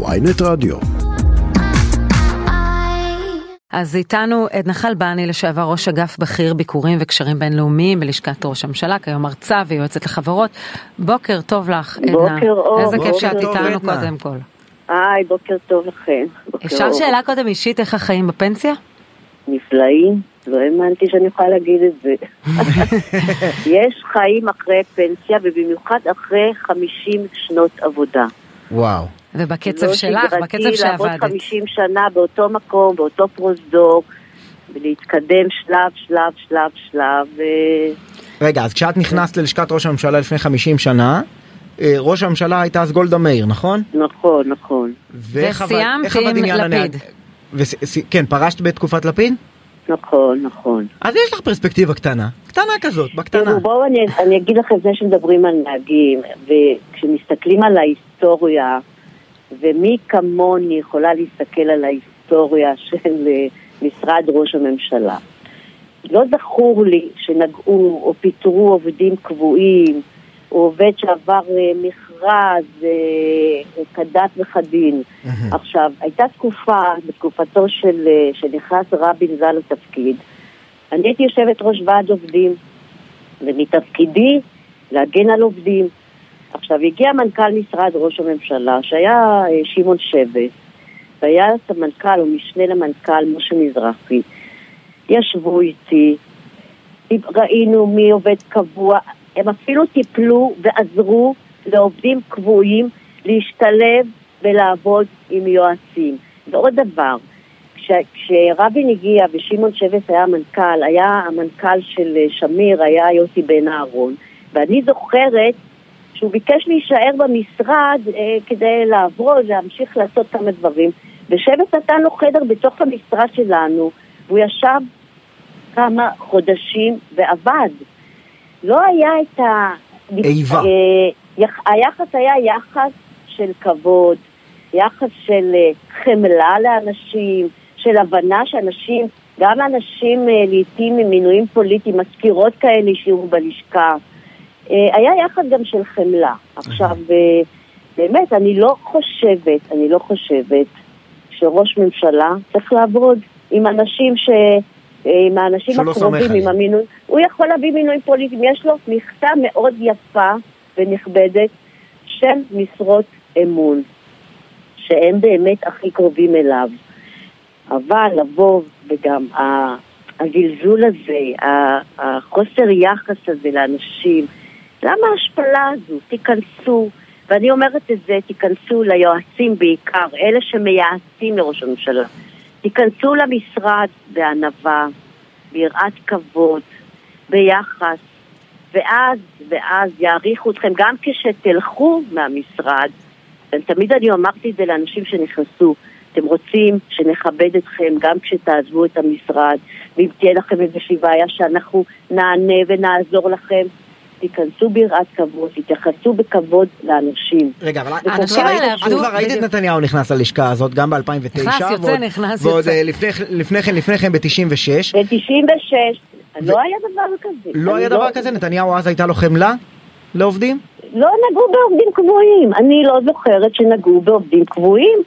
ויינט רדיו. אז איתנו עדנה חלבני, לשעבר ראש אגף בכיר ביקורים וקשרים בינלאומיים בלשכת ראש הממשלה, כיום מרצה ויועצת לחברות. בוקר טוב לך, עדנה. בוקר אור. איזה כיף שאת איתנו עדנה. קודם כל. היי, בוקר טוב לכם. בוקר אפשר אור. שאלה קודם אישית, איך החיים בפנסיה? נפלאים, לא האמנתי שאני יכולה להגיד את זה. יש חיים אחרי פנסיה, ובמיוחד אחרי 50 שנות עבודה. וואו. ובקצב לא שלך, שגרתי בקצב לעבוד שעבדת. 50 שנה באותו מקום, באותו פרוזדור, ולהתקדם שלב, שלב, שלב, שלב. אה, רגע, אז כשאת נכנסת ללשכת ראש הממשלה לפני 50 שנה, אה, ראש הממשלה הייתה אז גולדה מאיר, נכון? נכון, נכון, ואיך עבד- וסיימת איך עבד עם לפיד. וס- ס- כן, פרשת בתקופת לפיד? נכון, נכון. אז יש לך פרספקטיבה קטנה, קטנה כזאת, בקטנה. תראו, בואו אני, אני אגיד לכם לפני שמדברים על נהגים, וכשמסתכלים על ההיסטוריה, ומי כמוני יכולה להסתכל על ההיסטוריה של אה, משרד ראש הממשלה. לא זכור לי שנגעו או פיטרו עובדים קבועים, או עובד שעבר אה, מכרז אה, כדת וכדין. עכשיו, הייתה תקופה, בתקופתו של, שנכנס רבין ז"ל לתפקיד, אני הייתי יושבת ראש ועד עובדים, ומתפקידי להגן על עובדים. עכשיו, הגיע מנכ"ל משרד ראש הממשלה, שהיה אה, שמעון שבס, והיה סמנכ"ל או משנה למנכ"ל משה מזרחי. ישבו איתי, ראינו מי עובד קבוע, הם אפילו טיפלו ועזרו לעובדים קבועים להשתלב ולעבוד עם יועצים. ועוד דבר, כש, כשרבין הגיע ושמעון שבס היה המנכ"ל, היה המנכ"ל של אה, שמיר, היה יוסי בן אהרון, ואני זוכרת שהוא ביקש להישאר במשרד אה, כדי לעבוד, להמשיך לעשות כמה דברים, ושבס נתן לו חדר בתוך המשרד שלנו, והוא ישב כמה חודשים ועבד. לא היה את ה... איבה. אה, יח- היחס היה יחס של כבוד, יחס של אה, חמלה לאנשים, של הבנה שאנשים, גם אנשים אה, לעיתים עם מינויים פוליטיים, מזכירות כאלה שיהיו בלשכה. אה, היה יחס גם של חמלה. עכשיו, אה, באמת, אני לא חושבת, אני לא חושבת שראש ממשלה צריך לעבוד עם אנשים ש... אה, עם האנשים הקרובים. עם המינוי, הוא יכול להביא מינויים פוליטיים, יש לו מכסה מאוד יפה ונכבדת של משרות אמון, שהם באמת הכי קרובים אליו. אבל לבוא וגם הזלזול הזה, החוסר יחס הזה לאנשים, למה ההשפלה הזו? תיכנסו, ואני אומרת את זה, תיכנסו ליועצים בעיקר, אלה שמייעצים לראש הממשלה. תיכנסו למשרד בענווה, ביראת כבוד, ביחס, ואז, ואז יעריכו אתכם, גם כשתלכו מהמשרד, ותמיד אני אמרתי את זה לאנשים שנכנסו, אתם רוצים שנכבד אתכם גם כשתעזבו את המשרד, ואם תהיה לכם איזושהי בעיה שאנחנו נענה ונעזור לכם, תיכנסו ביראת כבוד, תתייחסו בכבוד לאנשים. רגע, אבל האנשים האלה ראית- את עבדו- כבר ראית את. נתניהו נכנס ללשכה הזאת גם ב-2009. נכנס, יוצא, נכנס, ועוד יוצא. אה, לפני- לפני כן, לפני כן ב-96. ב-96 ו- לא היה דבר כזה. לא היה דבר כזה? נתניהו אז הייתה לו חמלה לעובדים? לא נגעו בעובדים קבועים. אני לא זוכרת שנגעו בעובדים קבועים.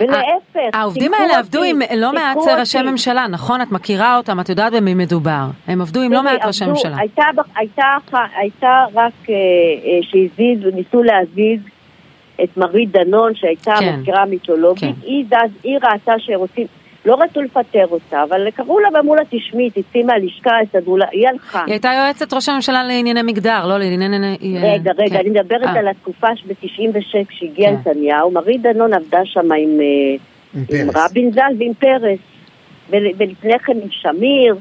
ולהפך. העובדים האלה עבדו עם לא מעט ראשי. ממשלה, נכון? את מכירה אותם, את יודעת במי מדובר. הם עבדו עם לא מעט ראשי ממשלה. הייתה, רק אה, אה, שהזיז, ניסו להזיז את מרית דנון, שהייתה כן. המזכירה המיתולוגית. כן. היא, היא ראתה שרוצים, לא רצו לפטר אותה, אבל קראו לה ואמרו לה, תשמעי, תצאי מהלשכה, הסתדרו לה, היא הלכה. היא הייתה יועצת ראש הממשלה לענייני מגדר, לא לענייני... רגע, רגע, כן. אני מדברת אה. על התקופה שב-96 כשהגיע כן. נתניהו, מרית דנון עבדה שם עם, אה, עם עם. רבין ז"ל ועם פרס, ול- ולפני כן עם שמיר,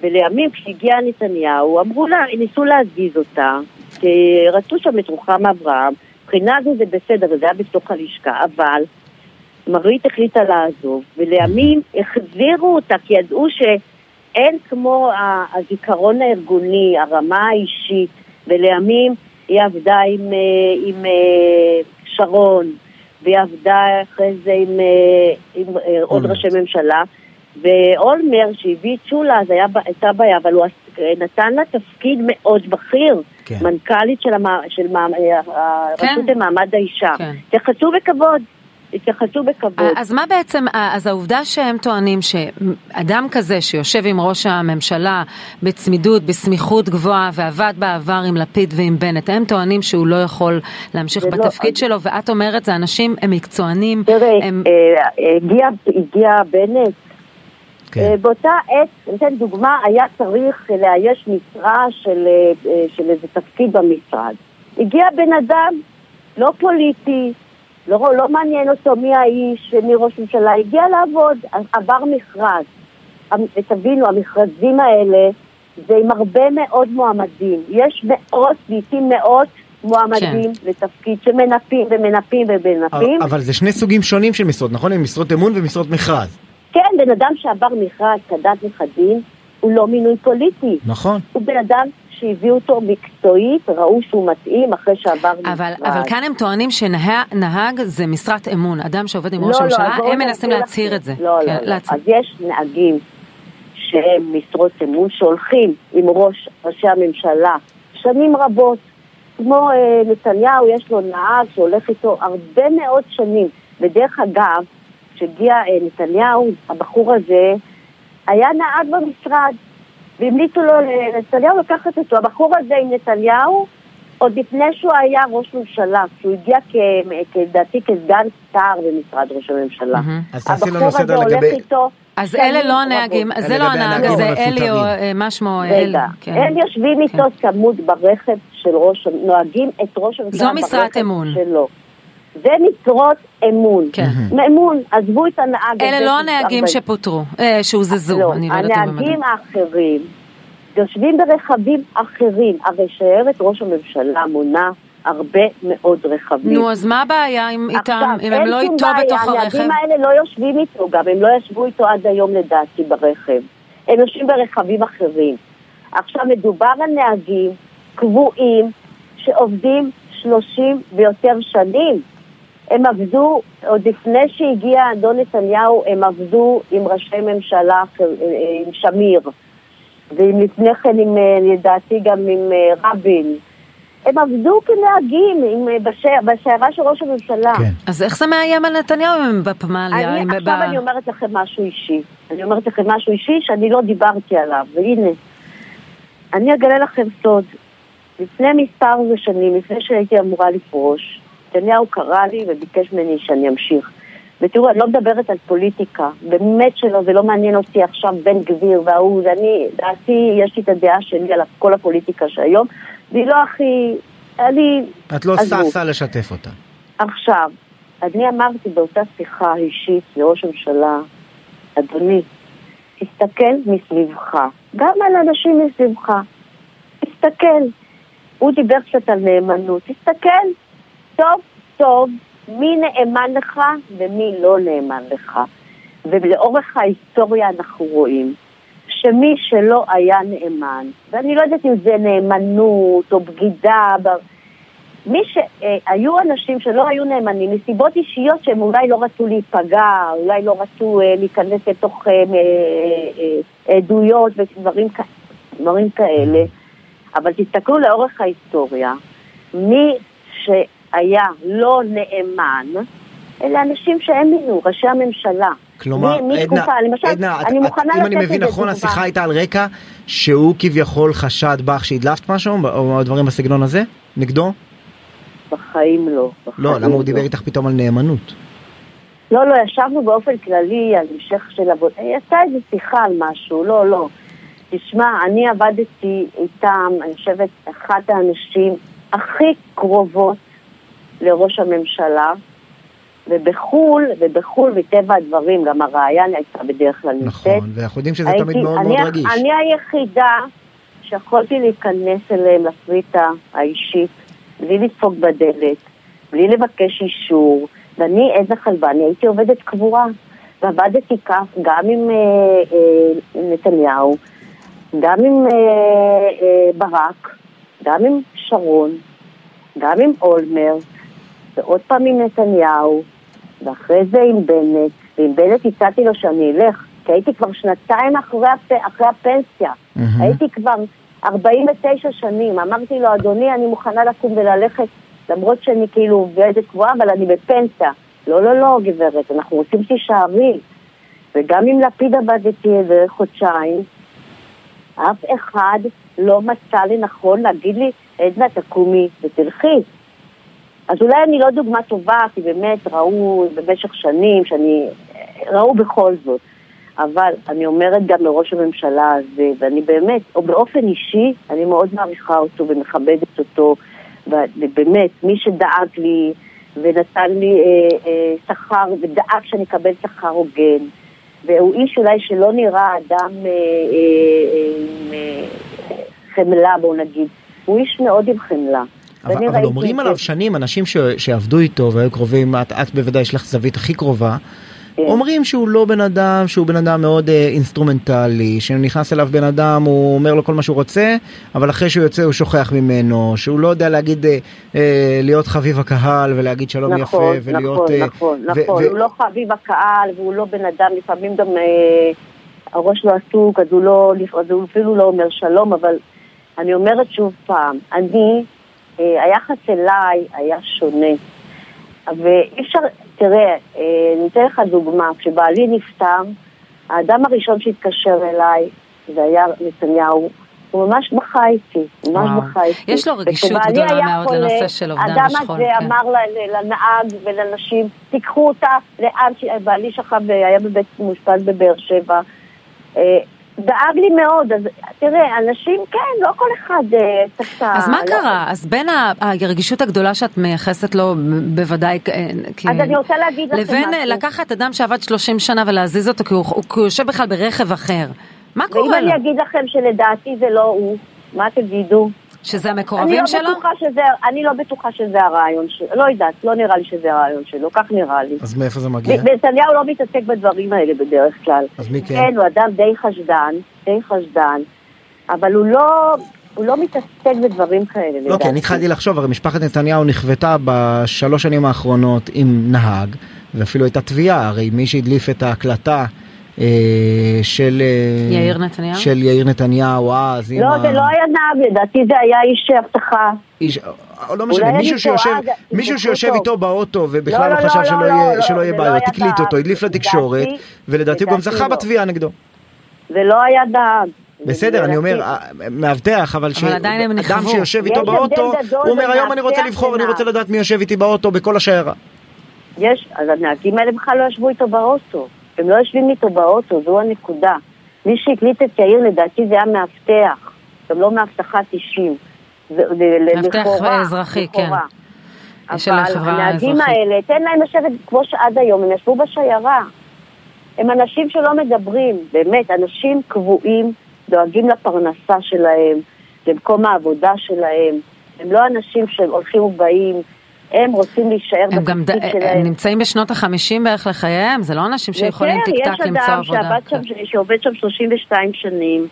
ולימים כשהגיע נתניהו, אמרו לה, ניסו להזיז אותה, כי רצו שם את רוחמה אברהם, מבחינה זו זה בסדר, זה היה בתוך הלשכה, אבל מרית החליטה לעזוב, ולימים החזירו אותה, כי ידעו שאין כמו הזיכרון הארגוני, הרמה האישית, ולימים היא עבדה עם, אה, עם אה, שרון, והיא עבדה אחרי זה עם, אה, עם עוד. ראשי ממשלה, ואולמר שהביא את שולה אז היה, הייתה בעיה, אבל הוא נתן לה תפקיד מאוד בכיר. כן. מנכ"לית של, המ... של. אה, כן. הרשות למעמד האישה. כן. תתייחסו בכבוד, תתייחסו בכבוד. אז מה בעצם, אז העובדה שהם טוענים שאדם כזה שיושב עם ראש הממשלה בצמידות, בסמיכות גבוהה ועבד בעבר עם לפיד ועם בנט, הם טוענים שהוא לא יכול להמשיך זה לא- בתפקיד שלו ואת אומרת זה אנשים, הם מקצוענים, תראה, הם... אה, הגיע, הגיע בנט, כן. אה, באותה עת, אני אתן דוגמה, היה צריך לאייש משרה של, אה, אה, של איזה תפקיד במשרד. הגיע בן אדם, לא פוליטי, לא, לא מעניין אותו מי האיש, מי ראש ממשלה, הגיע לעבוד, עבר מכרז. תבינו, המכרזים האלה זה עם הרבה מאוד מועמדים. יש מאות, לעיתים מאות מועמדים לתפקיד שמנפים ומנפים ומנפים. אבל זה שני סוגים שונים של משרות, נכון? הם משרות אמון ומשרות מכרז. כן, בן אדם שעבר מכרז כדת וכדין, הוא לא מינוי פוליטי. נכון. הוא בן אדם שהביאו אותו מקצועית, ראו שהוא מתאים אחרי שעבר אבל, מכרז. אבל כאן הם טוענים שנהג זה משרת אמון, אדם שעובד עם לא, ראש לא, הממשלה, אז בואו הם מנסים להצהיר. את זה. לא, כן, לא, לא. אז יש נהגים שהם משרות אמון שהולכים עם ראש ראשי הממשלה שנים רבות. כמו אה, נתניהו, יש לו נהג שהולך איתו הרבה מאוד שנים. ודרך אגב, כשהגיע אה, נתניהו, הבחור הזה היה נהג במשרד, והמליצו לו לנתניהו לקחת אותו. הבחור הזה עם נתניהו, עוד לפני שהוא היה ראש ממשלה, כשהוא הגיע לדעתי כסגן שר במשרד ראש הממשלה. מהמם. אז תעשי לנו הבחור סדר הזה הולך לגבי- איתו... אז אלה לא. הנהגים, זה לא הנהג הזה, אלי או המפוטרים. אה, מה שמו, אל, רגע, כן. הם יושבים איתו צמוד ברכב של ראש, נוהגים את ראש הממשלה זו משרת ברכב אמון. זה משרות אמון. כן. אמון, עזבו את הנהג. אלה לא הנהגים שפוטרו, אה, שהוזזו, לא, אני לא יודעת אם הם... הנהגים האחרים יושבים ברכבים אחרים. הרי שיירת ראש הממשלה מונה הרבה מאוד רכבים. נו, אז מה הבעיה עם- איתם, אם הם לא איתו בעיה, בתוך הרכב? הנהגים האלה לא יושבים איתו גם, הם לא ישבו איתו עד היום לדעתי ברכב. הם יושבים ברכבים אחרים. עכשיו, מדובר על נהגים קבועים שעובדים 30 ויותר שנים. הם עבדו, עוד לפני שהגיע אדון נתניהו, הם עבדו עם ראשי ממשלה, אה, אה, עם שמיר, ועם לפני כן, עם, אה, לדעתי גם עם רבין. הם עבדו כנהגים עם, בשי- בשיירה של ראש הממשלה. כן. אז איך זה מאיים על נתניהו אם הם בפמליה? אני, ב- עכשיו אני אומרת לכם משהו אישי. אני אומרת לכם משהו אישי שאני לא דיברתי עליו, והנה. אני אגלה לכם סוד. לפני מספר שנים, לפני שהייתי אמורה לפרוש, נתניהו קרא לי וביקש ממני שאני אמשיך. ותראו, אני לא מדברת על פוליטיקה, באמת שלא, זה לא מעניין אותי עכשיו בן גביר וההוא, ואני, דעתי, יש לי את הדעה שלי על כל הפוליטיקה שהיום, והיא לא הכי, אני... את לא עזבו. ששה לשתף אותה. עכשיו, אני אמרתי באותה שיחה אישית לראש הממשלה, אדוני, תסתכל מסביבך, גם על אנשים מסביבך, תסתכל. הוא דיבר קצת על נאמנות, תסתכל טוב טוב מי נאמן לך ומי לא נאמן לך. ולאורך ההיסטוריה אנחנו רואים שמי שלא היה נאמן, ואני לא יודעת אם זה נאמנות או בגידה, מי שהיו אנשים שלא היו נאמנים מסיבות אישיות שהם אולי לא רצו להיפגע, אולי לא רצו אה, להיכנס לתוך אה, אה, עדויות ודברים כאלה, אבל תסתכלו לאורך ההיסטוריה, מי שהיה לא נאמן, אלה אנשים שהאמינו, ראשי הממשלה. כלומר, מי- עדנה, למשל, עדנה, אני את- מוכנה אם אני מבין איזה נכון. השיחה הייתה על רקע שהוא כביכול חשד בך שהדלפת משהו, או דברים בסגנון הזה? נגדו? בחיים לא. לא, בחיים למה הוא דיבר איתך פתאום על נאמנות? לא, לא, ישבנו באופן כללי על המשך של עבודה. היא עשתה איזו שיחה על משהו, לא, לא. תשמע, אני עבדתי איתם, אני חושבת, אחת האנשים הכי קרובות לראש הממשלה, ובחו"ל, ובחו"ל, מטבע הדברים, גם הרעיין הייתה בדרך כלל נמצאת. נכון, ואנחנו יודעים שזה תמיד הייתי- מאוד אני, מאוד רגיש. אני היחידה שיכולתי להיכנס אליהם לפריטה האישית, בלי לדפוק בדלת, בלי לבקש אישור, ואני עדנה חלבני, הייתי עובדת קבועה, ועבדתי כך גם עם אה, אה, נתניהו, גם עם אה, אה, ברק, גם עם שרון, גם עם אולמרט, ועוד פעם עם נתניהו, ואחרי זה עם בנט, ועם בנט הצעתי לו שאני אלך, כי הייתי כבר שנתיים אחרי, הפ... אחרי הפנסיה. מהמם. הייתי כבר, 49 שנים. אמרתי לו, אדוני, אני מוכנה לקום וללכת, למרות שאני כאילו עובדת קבועה, אבל אני בפנסיה. לא, לא, לא, גברת, אנחנו רוצים שתישארי. וגם עם לפיד עבדתי איזה חודשיים, אף אחד לא מצא לנכון להגיד לי, עדנה, תקומי ותלכי. אז אולי אני לא דוגמה טובה, כי באמת ראו במשך שנים שאני... ראו בכל זאת. אבל אני אומרת גם לראש הממשלה הזה, ואני באמת, או באופן אישי, אני מאוד מעריכה אותו ומכבדת אותו, ובאמת, מי שדאג לי ונתן לי אה, אה, שכר, ודאג שאני אקבל שכר הוגן, והוא איש אולי שלא נראה אדם אה, אה, עם אה, חמלה, בואו נגיד, הוא איש מאוד עם חמלה. אבל, אבל אומרים עליו שנים אנשים ש, שעבדו איתו והיו קרובים, את, את בוודאי יש לך זווית הכי קרובה, כן. אומרים שהוא לא בן אדם, שהוא בן אדם מאוד אה, אינסטרומנטלי, שנכנס אליו בן אדם, הוא אומר לו כל מה שהוא רוצה, אבל אחרי שהוא יוצא הוא שוכח ממנו, שהוא לא יודע להגיד, אה, אה, להיות חביב הקהל ולהגיד שלום נכון, יפה, ולהיות... נכון, אה, נכון, ו- נכון, ו- הוא לא חביב הקהל והוא לא בן אדם, לפעמים גם אה, הראש לא עסוק, אז הוא, לא, אז הוא אפילו לא אומר שלום, אבל אני אומרת שוב פעם, אני, היחס אליי היה שונה. ואי אפשר, תראה, אה, אני אתן לך דוגמה, כשבעלי נפטר, האדם הראשון שהתקשר אליי, זה היה נתניהו, הוא ממש בכה איתי, ממש בכה איתי. יש לו רגישות גדולה מאוד חולה, לנושא של אובדן ושכול. האדם הזה כן. אמר לנהג ולנשים, תיקחו אותה לאן, בעלי שכב, היה בבית מאושפז בבאר שבע. אה, דאג לי מאוד, אז תראה, אנשים, כן, לא כל אחד. אה, אז מה לא... קרה? אז בין הרגישות הגדולה שאת מייחסת לו, בוודאי, אה, כי... אז אני רוצה להגיד לכם משהו. לבין לקחת אדם שעבד 30 שנה ולהזיז אותו, כי הוא, כי הוא יושב בכלל ברכב אחר. מה קורה לו? ואם אני אגיד לכם שלדעתי זה לא הוא, מה תגידו? שזה המקורבים אני שלו? לא בטוחה שזה, אני לא בטוחה שזה הרעיון שלו, לא יודעת, לא נראה לי שזה הרעיון שלו, כך נראה לי. אז מאיפה זה מגיע? נתניהו לא מתעסק בדברים האלה בדרך כלל. אז מי כן? כן, הוא אדם די חשדן, די חשדן, אבל הוא לא... הוא לא מתעסק בדברים כאלה. לא, כי אני התחלתי לחשוב, הרי משפחת נתניהו נכוותה בשלוש שנים האחרונות עם נהג, ואפילו הייתה תביעה, הרי מי שהדליף את ההקלטה של אה, יאיר נתניהו? של יאיר נתניהו אז. לא, זה לא היה נהג, לדעתי זה היה איש אבטחה. איש, לא משנה, מישהו שיושב, מישהו שיושב איתו באוטו ובכלל לא, לא, לא חשב שלא יהיה בעיות, הקליט אותו, הדליף לתקשורת, ולדעתי הוא גם זכה בתביעה נגדו. זה לא היה נהג. בסדר, אני אומר, מאבטח, אבל אדם שיושב איתו באוטו, הוא אומר היום אני רוצה לבחור, אני רוצה לדעת מי יושב איתי באוטו בכל השיירה. יש, אז הנהגים האלה בכלל לא ישבו איתו באוטו. הם לא יושבים איתו באוטו, זו הנקודה. מי שהקליט את יאיר לדעתי זה היה מאבטח, גם לא מאבטחת אישים. מאבטח אזרחי, כן. אבל הנהגים האלה, תן להם לשבת כמו שעד היום, הם ישבו בשיירה. הם אנשים שלא מדברים, באמת, אנשים קבועים, דואגים לפרנסה שלהם, למקום העבודה שלהם. הם לא אנשים שהולכים ובאים, הם רוצים להישאר בתפקיד שלהם. הם נמצאים בשנות החמישים בערך לחייהם, זה לא אנשים שיכולים טיק טק למצוא עבודה. יש אדם שם, שעובד שם 32 שנים,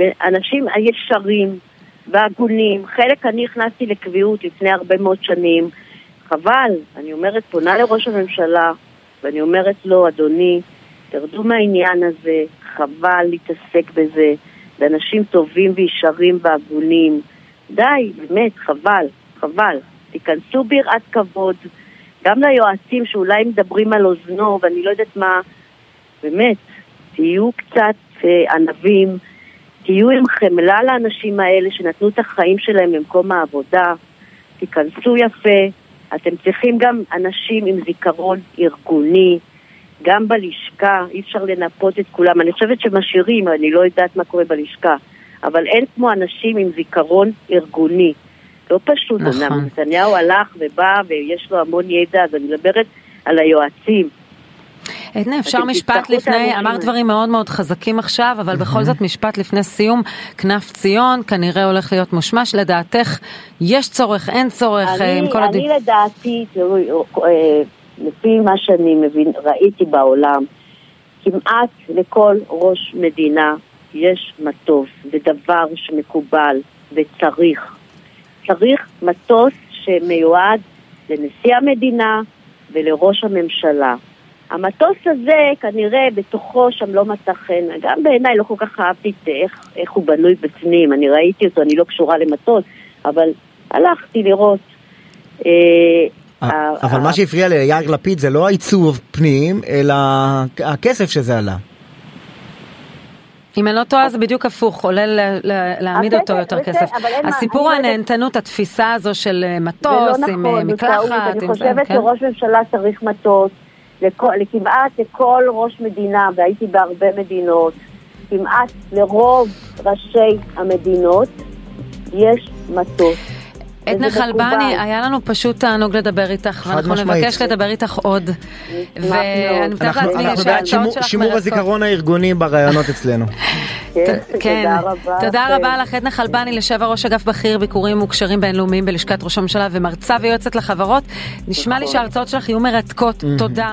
אנשים ישרים והגונים, חלק אני הכנסתי לקביעות לפני הרבה מאוד שנים, חבל, אני אומרת, פונה לראש הממשלה, ואני אומרת לו, אדוני, תרדו מהעניין הזה, חבל להתעסק בזה, באנשים טובים וישרים והגונים. די, באמת, חבל, חבל. תיכנסו ביראת כבוד, גם ליועצים שאולי מדברים על אוזנו ואני לא יודעת מה, באמת, תהיו קצת אה, ענבים, תהיו עם חמלה לאנשים האלה שנתנו את החיים שלהם במקום העבודה, תיכנסו יפה, אתם צריכים גם אנשים עם זיכרון ארגוני, גם בלשכה, אי אפשר לנפות את כולם. אני חושבת שמשאירים, אני לא יודעת מה קורה בלשכה, אבל אין כמו אנשים עם זיכרון ארגוני. לא פשוט, נכון. אמנם נתניהו הלך ובא ויש לו המון ידע, אז אני מדברת על היועצים. עדנה, אפשר משפט לפני, אמרת דברים מאוד מאוד חזקים עכשיו, אבל בכל זאת משפט לפני סיום, כנף ציון כנראה הולך להיות מושמש, לדעתך יש צורך, אין צורך, אני, עם כל הדיוק? אני לדעתי, אה, לפי מה שאני מבין, ראיתי בעולם, כמעט לכל ראש מדינה יש מטוס, זה דבר שמקובל וצריך. צריך מטוס שמיועד לנשיא המדינה ולראש הממשלה. המטוס הזה כנראה בתוכו שם לא מצא חן, גם בעיניי לא כל כך אהבתי את איך, איך הוא בנוי בפנים, אני ראיתי אותו, אני לא קשורה למטוס, אבל הלכתי לראות. אה, אבל מה שהפריע ליאיר לפיד זה לא העיצוב פנים, אלא הכסף שזה עלה. אם אני לא טועה זה בדיוק הפוך, עולה להעמיד אותו יותר כסף. הסיפור הנהנתנות, התפיסה הזו של אה, מטוס עם לא אה, מקלחת. אני חושבת כן? שראש ממשלה צריך מטוס, כמעט לכל ראש מדינה, והייתי בהרבה מדינות, כמעט לרוב ראשי המדינות יש מטוס. עדנה חלבני, היה לנו פשוט תענוג לדבר איתך, ואנחנו נבקש לדבר איתך עוד. ואני מתארת לעצמי שההצעות שלך. שימור הזיכרון הארגוני ברעיונות אצלנו. כן, תודה רבה. תודה רבה לך, עדנה חלבני, לשעבר ראש אגף בכיר ביקורים וקשרים בינלאומיים בלשכת ראש הממשלה ומרצה ויועצת לחברות. נשמע לי. שההרצאות שלך יהיו מרתקות. תודה.